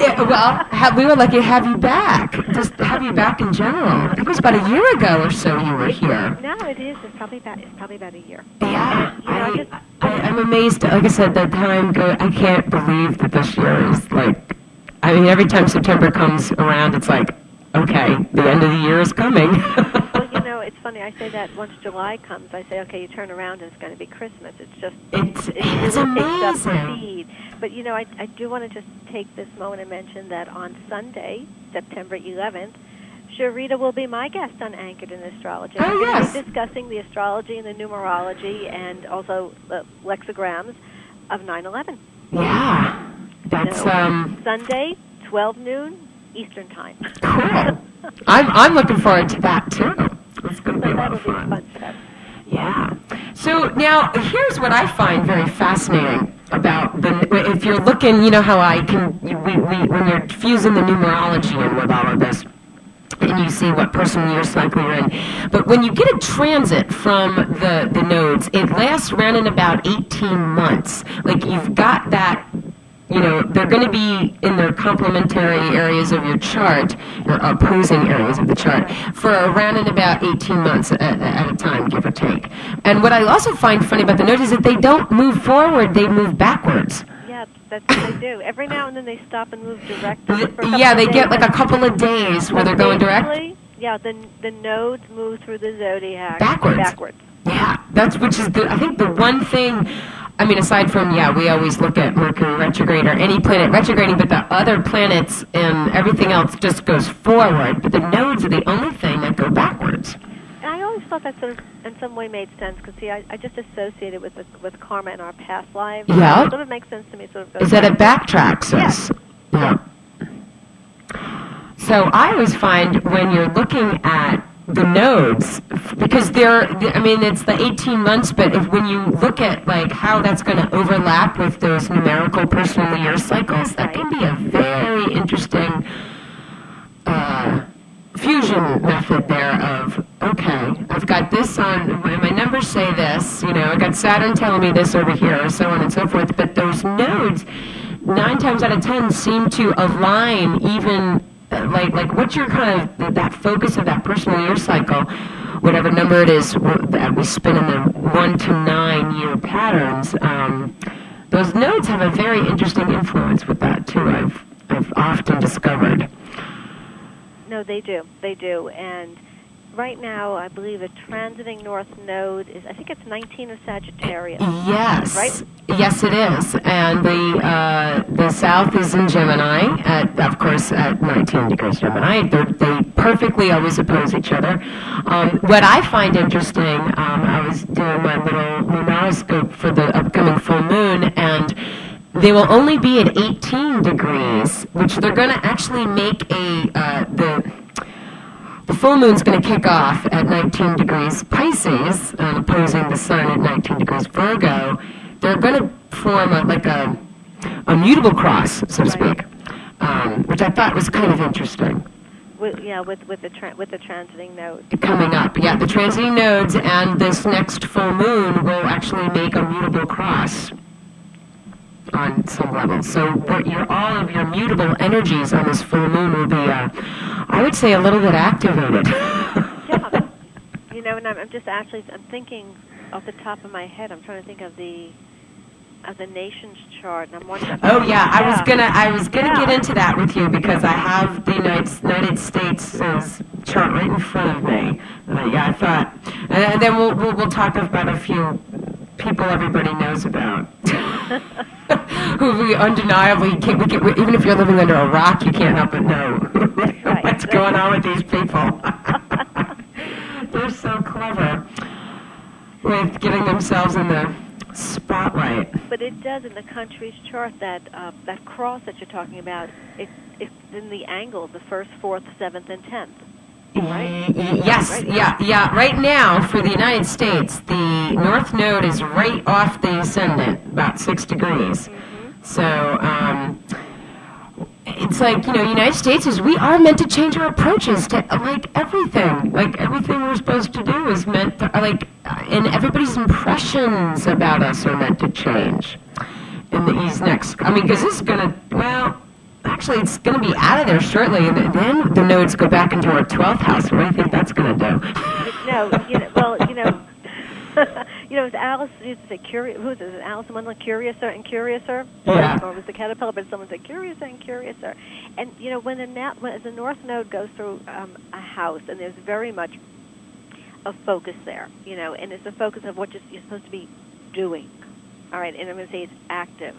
Yeah, well, ha- we were lucky to have you back. Just have you back in general. I think it was about a year ago or so you were here. no, it is. It's probably about. It's probably about a year. Yeah, know, I just- I, I'm amazed. Like I said, that time go. I can't believe that this year is like. I mean, every time September comes around, it's like, okay, the end of the year is coming. Well, you know, it's funny. I say that once July comes, I say, okay, you turn around and it's going to be Christmas. It's just It's- it it's really picks up amazing. speed. But you know, I, I do want to just take this moment and mention that on Sunday, September 11th, Sharita will be my guest on Anchored in Astrology. Oh, We're going to yes. be discussing the astrology and the numerology and also the lexicograms of 9/11. yeah, that's So, um Sunday, 12 noon Eastern Time. cool. I'm I'm looking forward to that too. It's going to be a lot of fun. Yeah. So now here's what I find very fascinating about the if you're looking, you know how I can we, we when you're fusing the numerology in with all of this and you see what personal year cycle you're in. But when you get a transit from the, the nodes, it lasts around in about 18 months. Like you've got that you know, they're going to be in their complementary areas of your chart, or opposing areas of the chart, for around and about 18 months at, at a time, give or take. And what I also find funny about the nodes is that they don't move forward, they move backwards. Yeah, that's what they do. Every now and then they stop and move direct. for a couple Yeah, they get like a couple of days where they're going direct. Yeah, the the nodes move through the zodiac Backwards. Backwards. Yeah, that's which is the I think the one thing. I mean, aside from yeah, we always look at Mercury retrograde or any planet retrograding, but the other planets and everything else just goes forward. But the nodes are the only thing that go backwards. And I always thought that sort of, in some way, made sense because see, I, I just associated with the, with karma in our past lives. Yeah. it sort of makes sense to me. Sort of goes Is that it back. backtracks us? Yeah. So I always find when you're looking at the nodes, because they're, I mean, it's the 18 months, but if, when you look at like how that's going to overlap with those numerical personal year cycles, that can be a very interesting uh, fusion method there of, okay, I've got this on, my numbers say this, you know, I got Saturn telling me this over here, so on and so forth, but those nodes, nine times out of ten, seem to align even, like, like what's your kind of, that focus of that personal year cycle, whatever number it is that we spin in the one to nine year patterns, um, those nodes have a very interesting influence with that too, I've, I've often discovered. No, they do. They do. And right now, I believe a transiting north node is, I think it's 19 of Sagittarius. Yes. Right? Yes, it is. And the uh, the South is in Gemini, at, of course, at 19 degrees Gemini. They're, they perfectly always oppose each other. Um, what I find interesting, um, I was doing my little numeroscope for the upcoming full moon, and they will only be at 18 degrees, which they're going to actually make a uh, the the full moon's going to kick off at 19 degrees Pisces, and opposing the sun at 19 degrees Virgo. They're going to form a, like a, a mutable cross, so to speak, um, which I thought was kind of interesting. With, yeah, with with the tra- with the transiting node. Coming up, yeah, the transiting nodes and this next full moon will actually make a mutable cross on some level. So what your all of your mutable energies on this full moon will be, uh, I would say, a little bit activated. Yeah. You know, and I'm, I'm just actually I'm thinking off the top of my head. I'm trying to think of the of the nations chart, and I'm wondering. Oh yeah, I was gonna I was gonna Yeah. get into that with you because I have the United, United States chart right in front of me. Uh, yeah, I thought, and then we'll, we'll we'll talk about a few people everybody knows about. Who we undeniably can't, we can, we, even if you're living under a rock, you can't help but know Right. what's going on with these people. They're so clever with getting themselves in the spotlight. But it does in the country's chart that uh, that cross that you're talking about. It, it's in the angle the first, fourth, seventh, and tenth. Y- Yes, yeah, yeah. Right now, for the United States, the North Node is right off the ascendant, about six degrees. So, um, it's like you know, United States is we are meant to change our approaches to like everything. Like everything we're supposed to do is meant to like, and everybody's impressions about us are meant to change in the, these next. I mean, because this is gonna well. Actually, it's going to be out of there shortly, and then the nodes go back into our 12th house. What do you think that's going to do? No, you know, well, you know, you know, it's Alice used to say curious. Who is it? Is it Alice in Wonderland? Curiouser and Curiouser. Yeah. Or was the caterpillar? But someone said Curiouser and Curiouser. And you know, when the na- when the North Node goes through um, a house, and there's very much a focus there, you know, and it's a focus of what you're, you're supposed to be doing. All right, and I'm going to say it's active.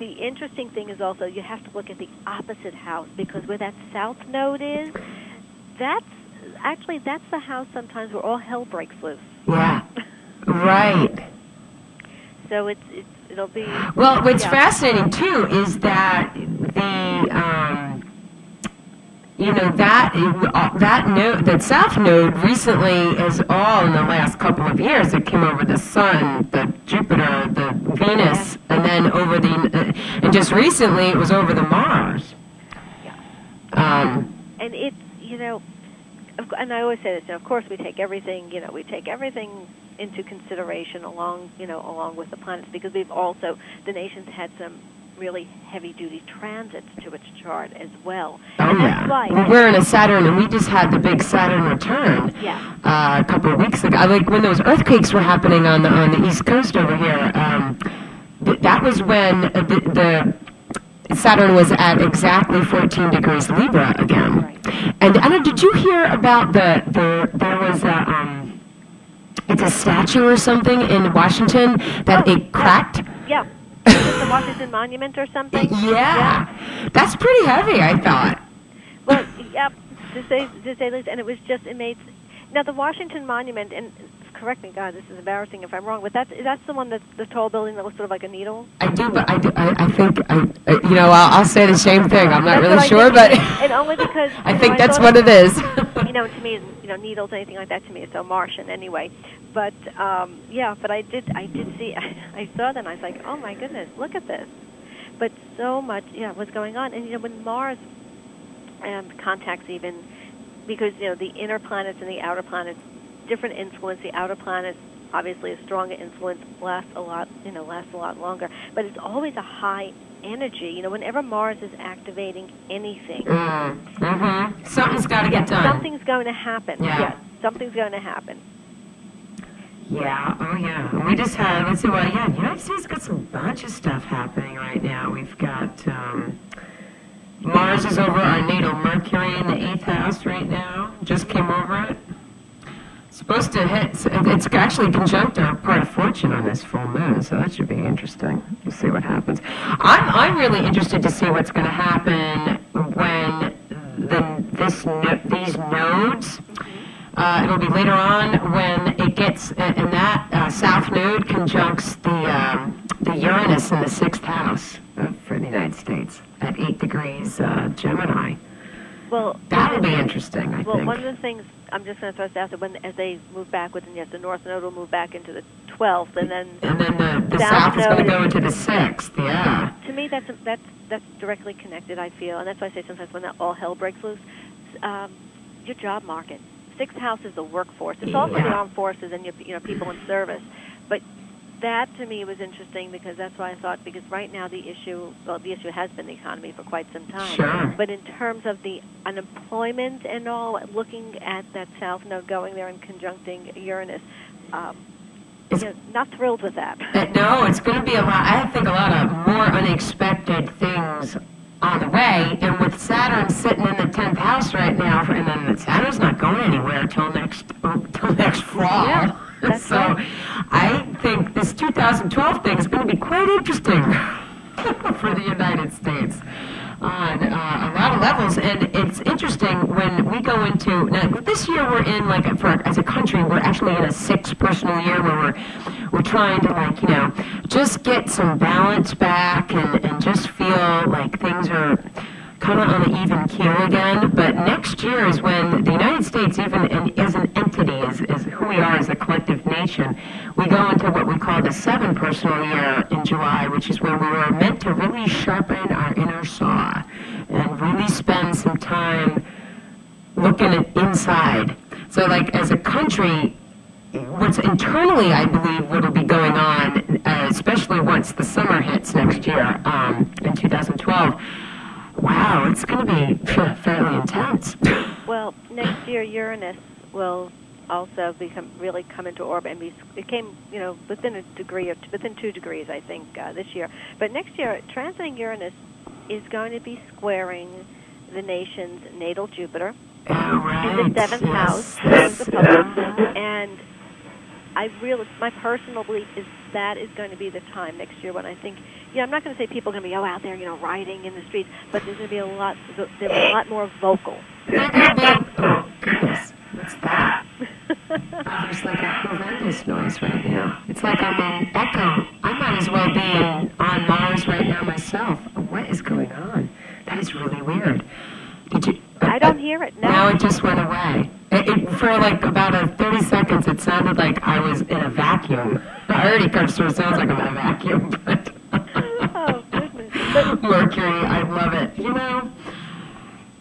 The interesting thing is also you have to look at the opposite house because where that South Node is, that's actually that's the house sometimes where all hell breaks loose. Yeah, right. So it's, it's it'll be Well, what's yeah. fascinating too is that the um, you know that that node, that south node, recently is all in the last couple of years. It came over the sun, the Jupiter, the Venus, and then over the uh, and just recently it was over the Mars. Um, and it's you know, and I always say this. You know, of course, we take everything. You know, we take everything into consideration along you know along with the planets because we've also the nation's had some really heavy duty transits to its chart as well. Oh yeah. we're in a Saturn, and we just had the big Saturn return. Yeah. Uh, a couple of weeks ago, like when those earthquakes were happening on the on the East Coast over here. Um, th- that was when uh, the, the Saturn was at exactly 14 degrees Libra again. Right. And Anna, did you hear about the the there was a um, it's a statue or something in Washington that Oh, it cracked. yeah, it the Washington Monument or something. Yeah, that's pretty heavy. I thought. Well, yep, to say to say least, and it was just it made. Now the Washington Monument, and correct me, God, this is embarrassing if I'm wrong, but that's that's the one that's the tall building that looks sort of like a needle. I do, but I, do, I, I think, I, I, you know, I'll, I'll say the same thing. I'm not really sure, but and only because I think know, that's thought what it is. you know, to me, you know, needles, anything like that, to me is so Martian anyway. But um, yeah, but I did, I did see, I saw that, and I was like, oh my goodness, look at this. But so much, yeah, was going on, and you know, when Mars um, contacts even, because you know the inner planets and the outer planets, different influence. The outer planets obviously a stronger influence, lasts a lot, you know, lasts a lot longer. But it's always a high energy. You know, whenever Mars is activating anything, mm, hmm Something's got to get done. something's going to happen. Yeah. Yes, something's going to happen. Yeah, oh yeah. We just had, let's see, well, yeah, the United States got some bunch of stuff happening right now. We've got, um, Mars is over our natal Mercury in the eighth house right now. Just came over it. Supposed to hit, it's actually conjunct our part of fortune on this full moon, so that should be interesting. We'll see what happens. I'm, I'm really interested to see what's going to happen when the, this, no- these nodes uh, it'll be later on when it gets, and that uh, south node conjuncts the um, the Uranus in the sixth house for the United States at eight degrees uh, Gemini. Well, That'll be interesting, I Well, think. one of the things I'm just going to throw this out there when as they move backwards, and yes, the north node will move back into the 12th, and then and then the, the South south is going to go into the sixth. Yeah. to me that's that's that's directly connected. I feel, and that's why I say sometimes when that all hell breaks loose, um, your job market. Sixth house is the workforce. It's also the armed forces and your you know people in service, but that to me was interesting because that's why I thought because right now the issue well the issue has been the economy for quite some time. Sure. But in terms of the unemployment and all, looking at that south node going there and conjuncting Uranus, um, you know, not thrilled with that. No, it's going to be a lot. I think a lot of more unexpected things on the way. And with Saturn sitting in the tenth house right now, and then Saturn's not going anywhere till next till next fall. Yeah, that's so right. I think this 2012 thing is going to be quite interesting for the United States on uh, a lot of levels. And it's interesting when we go into now this year we're in like for as a country we're actually in a six personal year where we're we're trying to like you know just get some balance back and and just feel like things are kind of on an even keel again. But next year is when the United States, even in, as an entity, is, is who we are as a collective nation, we go into what we call the seven personal year in July, which is where we were meant to really sharpen our inner saw and really spend some time looking at inside. So, like, as a country, what's internally, I believe, what'll be going on, uh, especially once the summer hits next year um, in 2012. Wow, it's going to be fairly intense. Well, next year Uranus will also become really come into orbit and be. It came, you know, within a degree or within two degrees, I think, uh, this year. But next year, transiting Uranus is going to be squaring the nation's natal Jupiter Oh, right. in the seventh yes. house of the public, and I really, my personal belief is that is going to be the time next year when I think, you know, I'm not going to say people are going to be oh out there, you know, rioting in the streets, but there's going to be a lot, there's a lot more vocal. oh, goodness. What's that? Oh, there's like a horrendous noise right now. It's like I'm in echo. I might as well be on Mars right now myself. What is going on? That is really weird. Did you? I don't hear it Now now. it just went away. It, it, for like about a 30 seconds, it sounded like I was in a vacuum. I already of sort of sounds like I'm in a vacuum, but Oh goodness! But Mercury, I love it. You know,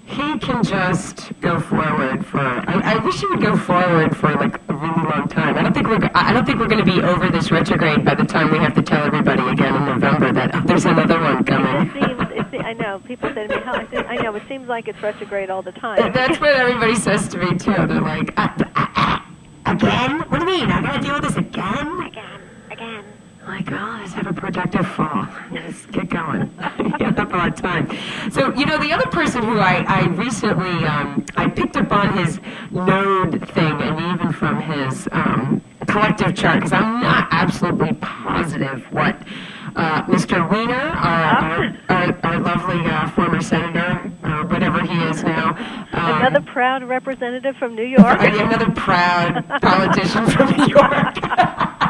he can just go forward for. I, I wish he would go forward for like a really long time. I don't think we're. I don't think we're going to be over this retrograde by the time we have to tell everybody again in November that oh, there's another one it coming. seems, it se- I know people say to me, "How?" I, said, I know it seems like it's retrograde all the time. That's what everybody says to me too. They're like, uh, uh, uh, again? What do you mean? I got to deal with this again? again, Like, oh, let's have a productive fall. Let's get going. you have a lot of time. So, you know, the other person who I, I recently, um, I picked up on his node thing and even from his um, collective chart, because I'm not absolutely positive what uh, Mr. Weiner, our, our, our, our lovely uh, former senator, or whatever he is now. Um, Another proud representative from New York. Another proud politician from New York.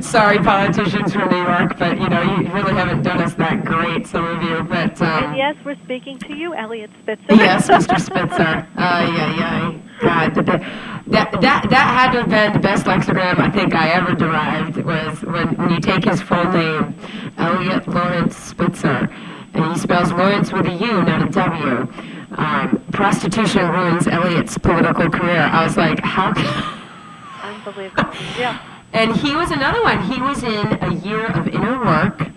Sorry, politicians from New York, but you know you really haven't done us that great, some of you. But um, And yes, we're speaking to you, Eliot Spitzer. yes, Mr. Spitzer. Uh, yeah, yeah. God, the, that that that had to have been the best lexicon I think I ever derived was when, when you take his full name, Eliot Laurence Spitzer, and he spells Lawrence with a U, not a W. Um, prostitution ruins Eliot's political career. I was like, how? Can, Unbelievable. Yeah. And he was another one. He was in a year of inner work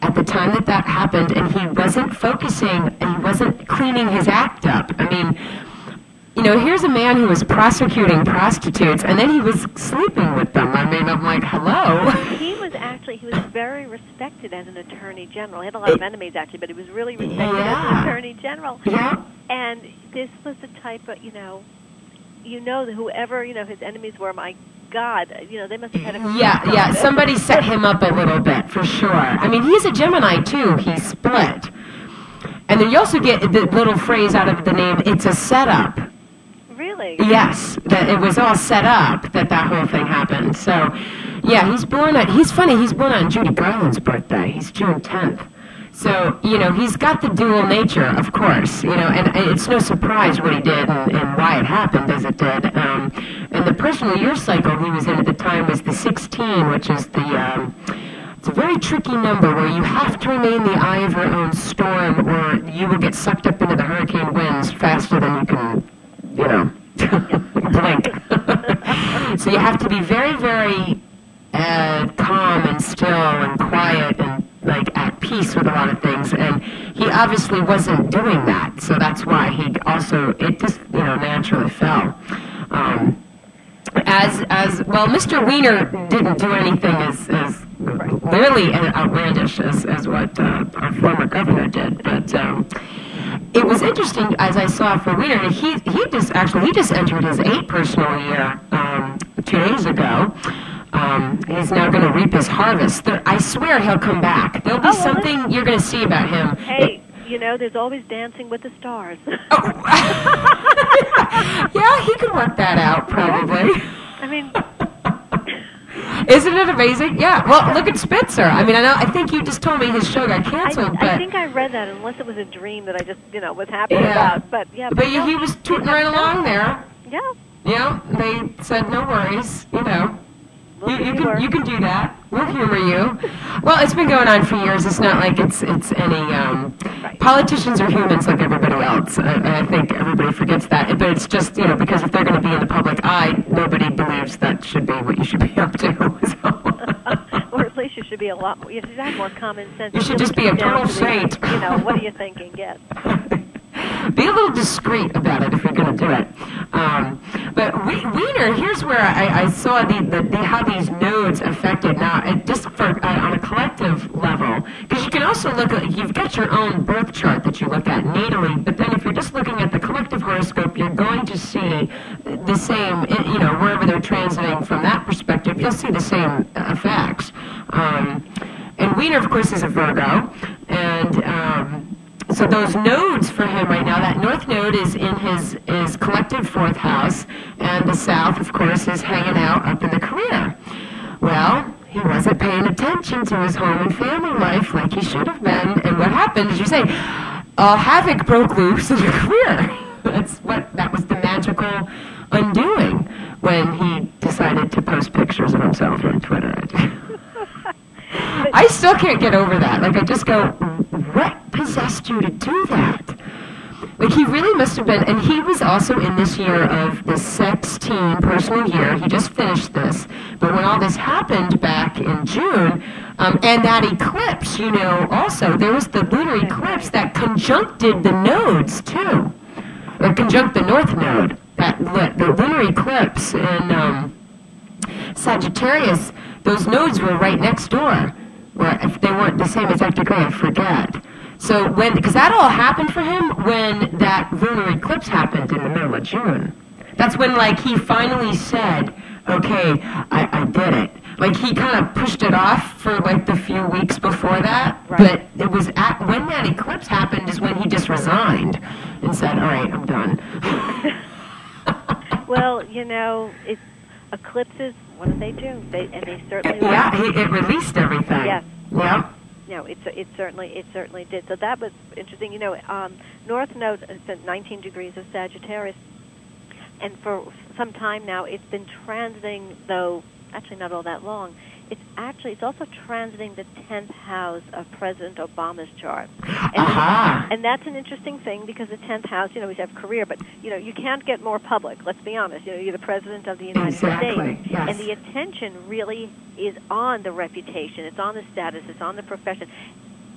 at the time that that happened, and he wasn't focusing and he wasn't cleaning his act up. I mean, you know, here's a man who was prosecuting prostitutes, and then he was sleeping with them. I mean, I'm like, hello. He was actually he was very respected as an attorney general. He had a lot of uh, enemies actually, but he was really respected as an attorney general. yeah. And this was the type of you know, you know that whoever you know his enemies were, my God, you know they must have had a Yeah, yeah. Somebody set him up a little bit for sure. I mean, he's a Gemini too. He's split. And then you also get the little phrase out of the name, it's a setup. Really? Yes, that it was all set up that that whole thing happened. So, yeah, he's born on, he's funny, he's born on Judy Garland's birthday. He's June 10th. So, you know, he's got the dual nature, of course, you know, and it's no surprise what he did and, and why it happened as it did. Um, and the personal year cycle he was in at the time was the 16, which is the, um, it's a very tricky number where you have to remain the eye of your own storm or you will get sucked up into the hurricane winds faster than you can, you know, blink. so you have to be very, very uh, calm and still and quiet and like at peace with a lot of things. And he obviously wasn't doing that, so that's why he also it just you know naturally fell. Um, as as well, Mr. Weiner didn't do anything as as really outlandish as as what uh, our former governor did, but. Um, it was interesting as I saw for Weiner. He he just actually he just entered his eighth personal year um, two days ago. Um, he's now going to reap his harvest. There, I swear he'll come back. There'll be Oh, well, something you're going to see about him. Hey, you know, there's always dancing with the stars. yeah, he could work that out probably. I mean, Isn't it amazing? Yeah. Well, look at Spitzer. I mean, I know. I think you just told me his show got canceled, I but think I read that, unless it was a dream that I just, you know, was happy Yeah. about. But yeah, but no, he was tooting right along there. Yeah, Yeah. They said no worries. You know. You, you can you can do that. We'll humor you. Well, it's been going on for years. It's not like it's it's any. Um, Right. politicians are humans like everybody else. I, I think everybody forgets that. But it's just you know because if they're going to be in the public eye, nobody believes that should be what you should be up to. So. or at least you should be a lot more. You should have more common sense. You should just be a total to saint. You know, what are you thinking? Yes. Be a little discreet about it if you're going to do it. Um, but Weiner, here's where I, I saw the, the, the how these nodes affected now, just for uh, on a collective level, because you can also look at you've got your own birth chart that you look at natally, but then if you're just looking at the collective horoscope, you're going to see the same, eh, you know, wherever they're transiting from that perspective, you'll see the same effects. Um, and Weiner, of course, is a Virgo, and um, so those nodes for him right now, that north node is in his, his collective fourth house, and the south, of course, is hanging out up in the career. Well, he wasn't paying attention to his home and family life like he should have been, and what happened, as you say, uh, havoc broke loose in the career. That's what, that was the magical undoing when he decided to post pictures of himself on Twitter. I still can't get over that. Like, I just go, what possessed you to do that? Like, he really must have been, and he was also in this year of the 16 personal year. He just finished this. But when all this happened back in June, um, and that eclipse, you know, also, there was the lunar eclipse that conjuncted the nodes, too. Or conjunct the north node. That the lunar eclipse in um, Sagittarius, those nodes were right next door. Where if they weren't the same exact degree, I forget. So when, because that all happened for him when that lunar eclipse happened in the middle of June. That's when, like, he finally said, "Okay, I, I did it." Like he kind of pushed it off for like the few weeks before that, Right. but it was at when that eclipse happened is when he just resigned and said, "All right, I'm done." Well, you know, it, eclipses. What do they do? They and they certainly. yeah, he, it released everything. Yes. Yep. No, it it certainly it certainly did. So that was interesting. You know, um, North Node is at 19 degrees of Sagittarius, and for some time now, it's been transiting. Though actually not all that long. It's actually it's also transiting the 10th house of President Obama's chart. And, Aha. and that's an interesting thing because the 10th house, you know, we have career, but you know, you can't get more public. Let's be honest. You know, you're the president of the United Exactly, States, yes. and the attention really is on the reputation. It's on the status. It's on the profession.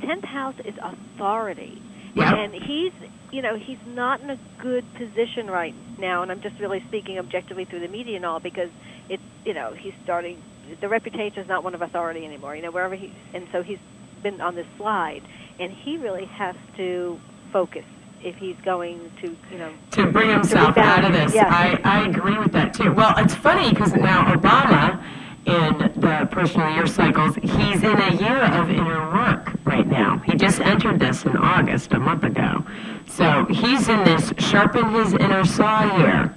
Tenth house is authority, Yep. and he's, you know, he's not in a good position right now. And I'm just really speaking objectively through the media and all because it's, you know, he's starting. The reputation is not one of authority anymore. You know, wherever he, and so he's been on this slide, and he really has to focus if he's going to, you know, to bring himself To out of this. Yes. I, I agree with that too. Well, it's funny because now Obama, in the personal year cycles, he's in a year of inner work right now. He just entered this in August, a month ago. So he's in this sharpen his inner saw year.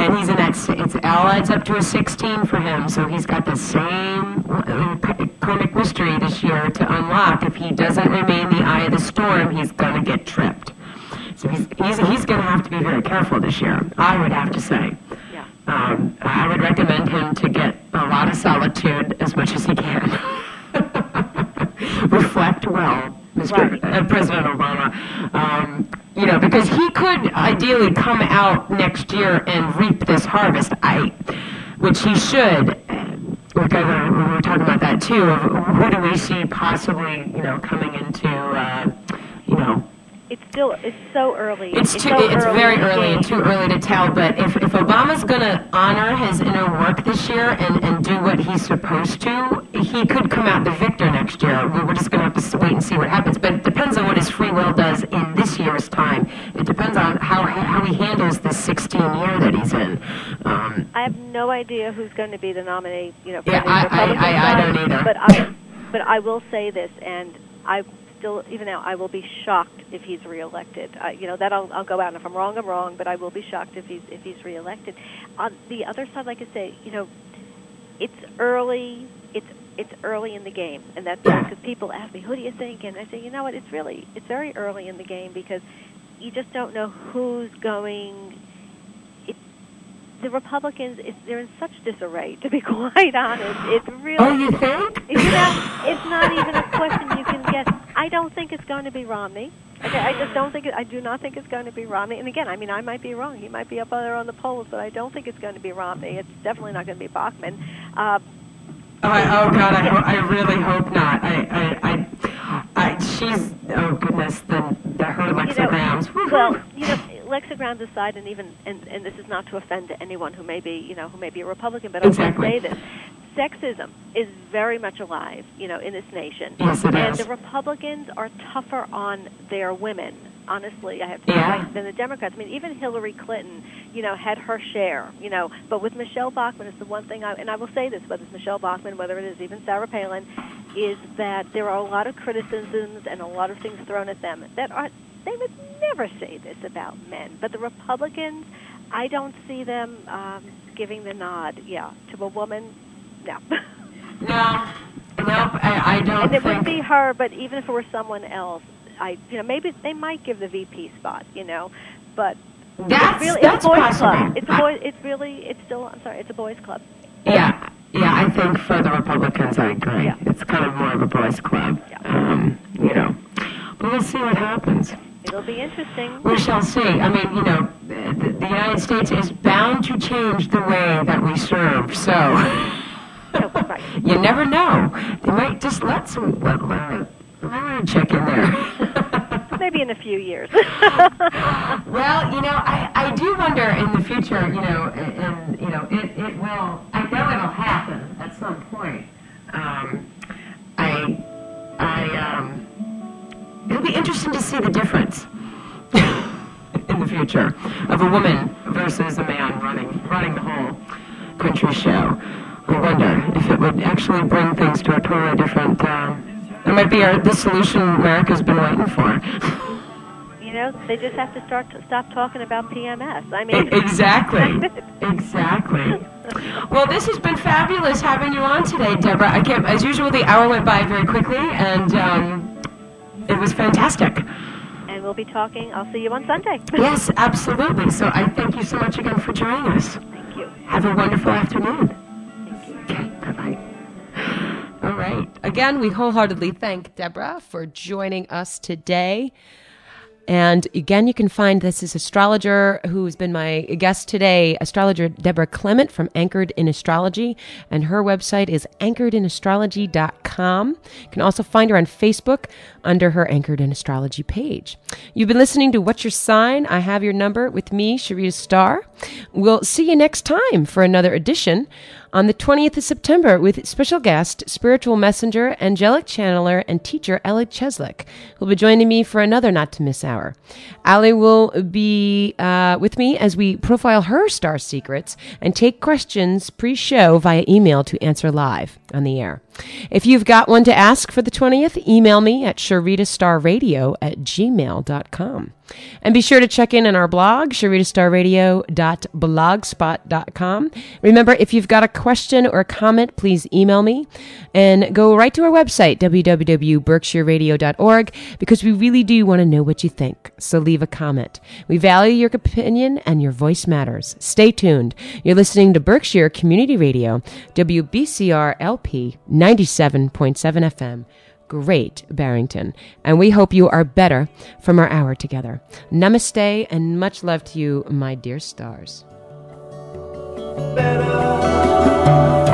And he's in that, it's all adds up to a 16 for him. So he's got the same uh, karmic mystery this year to unlock. If he doesn't remain the eye of the storm, he's going to get tripped. So he's, he's, he's going to have to be very careful this year, I would have to say. yeah. Um, I would recommend him to get a lot of solitude as much as he can. Reflect well, Mr. Right. Uh, President Obama. Um, you know, because he could ideally come out next year and reap this harvest, I, which he should. like I, we were talking about that too. Of who do we see possibly, you know, coming into, uh, you know, It's still it's so early. It's too. so it's early very early and too early to tell. But if, if Obama's going to honor his inner work this year and, and do what he's supposed to, he could come out the victor next year. We- We're just going to have to wait and see what happens. But it depends on what his free will does in year's time. It depends on how how he handles this 16 year that he's in. Um, I have no idea who's going to be the nominee. You know, Yeah, I- I- I- I don't either. But I, but I will say this, and I still, even now, I will be shocked if he's reelected. I, you know, that I'll, I'll go out, and if I'm wrong, I'm wrong. But I will be shocked if he's if he's reelected. On the other side, like I say, you know, it's early. It's it's early in the game, and that's because people ask me, "Who do you think?" And I say, "You know what? It's really it's very early in the game because you just don't know who's going." It, the Republicans, it's, they're in such disarray. To be quite honest, it's really. oh, you think? You know, it's not even a question you can guess. I don't think it's going to be Romney. Okay, I just don't think it, I do not think it's going to be Romney. And again, I mean, I might be wrong. He might be up there on the polls, but I don't think it's going to be Romney. It's definitely not going to be Bachmann. Uh, I, oh God, I, ho- I really hope not. I, I, I, I she's, oh goodness, the, the her you know, well, you know, aside, and even and, and this is not to offend anyone who may be, you know, who may be a Republican, but Exactly. I will say this: sexism is very much alive, you know, in this nation. Yes, it and is. the Republicans are tougher on their women. Honestly, I have to Yeah. say, than the Democrats. I mean, even Hillary Clinton, you know, had her share, you know. But with Michelle Bachmann, it's the one thing I and I will say this: whether it's Michelle Bachmann, whether it is even Sarah Palin, is that there are a lot of criticisms and a lot of things thrown at them that are they would never say this about men. But the Republicans, I don't see them um, giving the nod, yeah, to a woman. No. No, nope, I, I don't and it think. would be her, but even if it were someone else, I, you know, maybe they might give the VP spot, you know, but that's, it's really that's it's a boys' possible. club. It's a boy. It's really. It's still. I'm sorry. It's a boys' club. Yeah, yeah, I think for the Republicans, I agree. Yeah. It's kind of more of a boys' club. Yeah. Um, you know, but we'll see what happens. It'll be interesting. We shall see. I mean, you know, the, the United States is bound to change the way that we serve. So you never know. They might just let some let, let, let check in there. Maybe in a few years. Well, you know, I, I do wonder in the future, you know, and, you know, it, it will, I know it'll happen at some point. Um, I, I, um, it'll be interesting to see the difference in the future of a woman versus a man running, running the whole country show. I wonder if it would actually bring things to a totally different, um, it might be our, the solution America's been waiting for. you know, they just have to start to stop talking about PMS. I mean, Exactly. Exactly. Well, this has been fabulous having you on today, Deborah. I can't, as usual, the hour went by very quickly, and um, it was fantastic. and we'll be talking. I'll see you on Sunday. Yes, absolutely. So I thank you so much again for joining us. Thank you. Have a wonderful afternoon. Thank you. Okay, bye bye. All right. Again, we wholeheartedly thank Deborah for joining us today. And again, you can find this is astrologer who's been my guest today, astrologer Deborah Clement from Anchored in Astrology. And her website is anchoredinastrology.com. You can also find her on Facebook under her Anchored in Astrology page. You've been listening to What's Your Sign? I have your number with me, Sharita Starr. We'll see you next time for another edition on the 20th of September with special guest, spiritual messenger, angelic channeler, and teacher Ellie Cheslick, who'll be joining me for another not to miss hour. Allie will be uh, with me as we profile her star secrets and take questions pre show via email to answer live on the air. If you've got one to ask for the 20th, email me at sharitastarradio at gmail.com. And be sure to check in on our blog, sharitastarradio.blogspot.com. Remember, if you've got a question or a comment, please email me and go right to our website, www.berkshireradio.org, because we really do want to know what you think. So leave a comment. We value your opinion and your voice matters. Stay tuned. You're listening to Berkshire Community Radio, WBCR 97.7 FM. Great Barrington. And we hope you are better from our hour together. Namaste and much love to you, my dear stars. better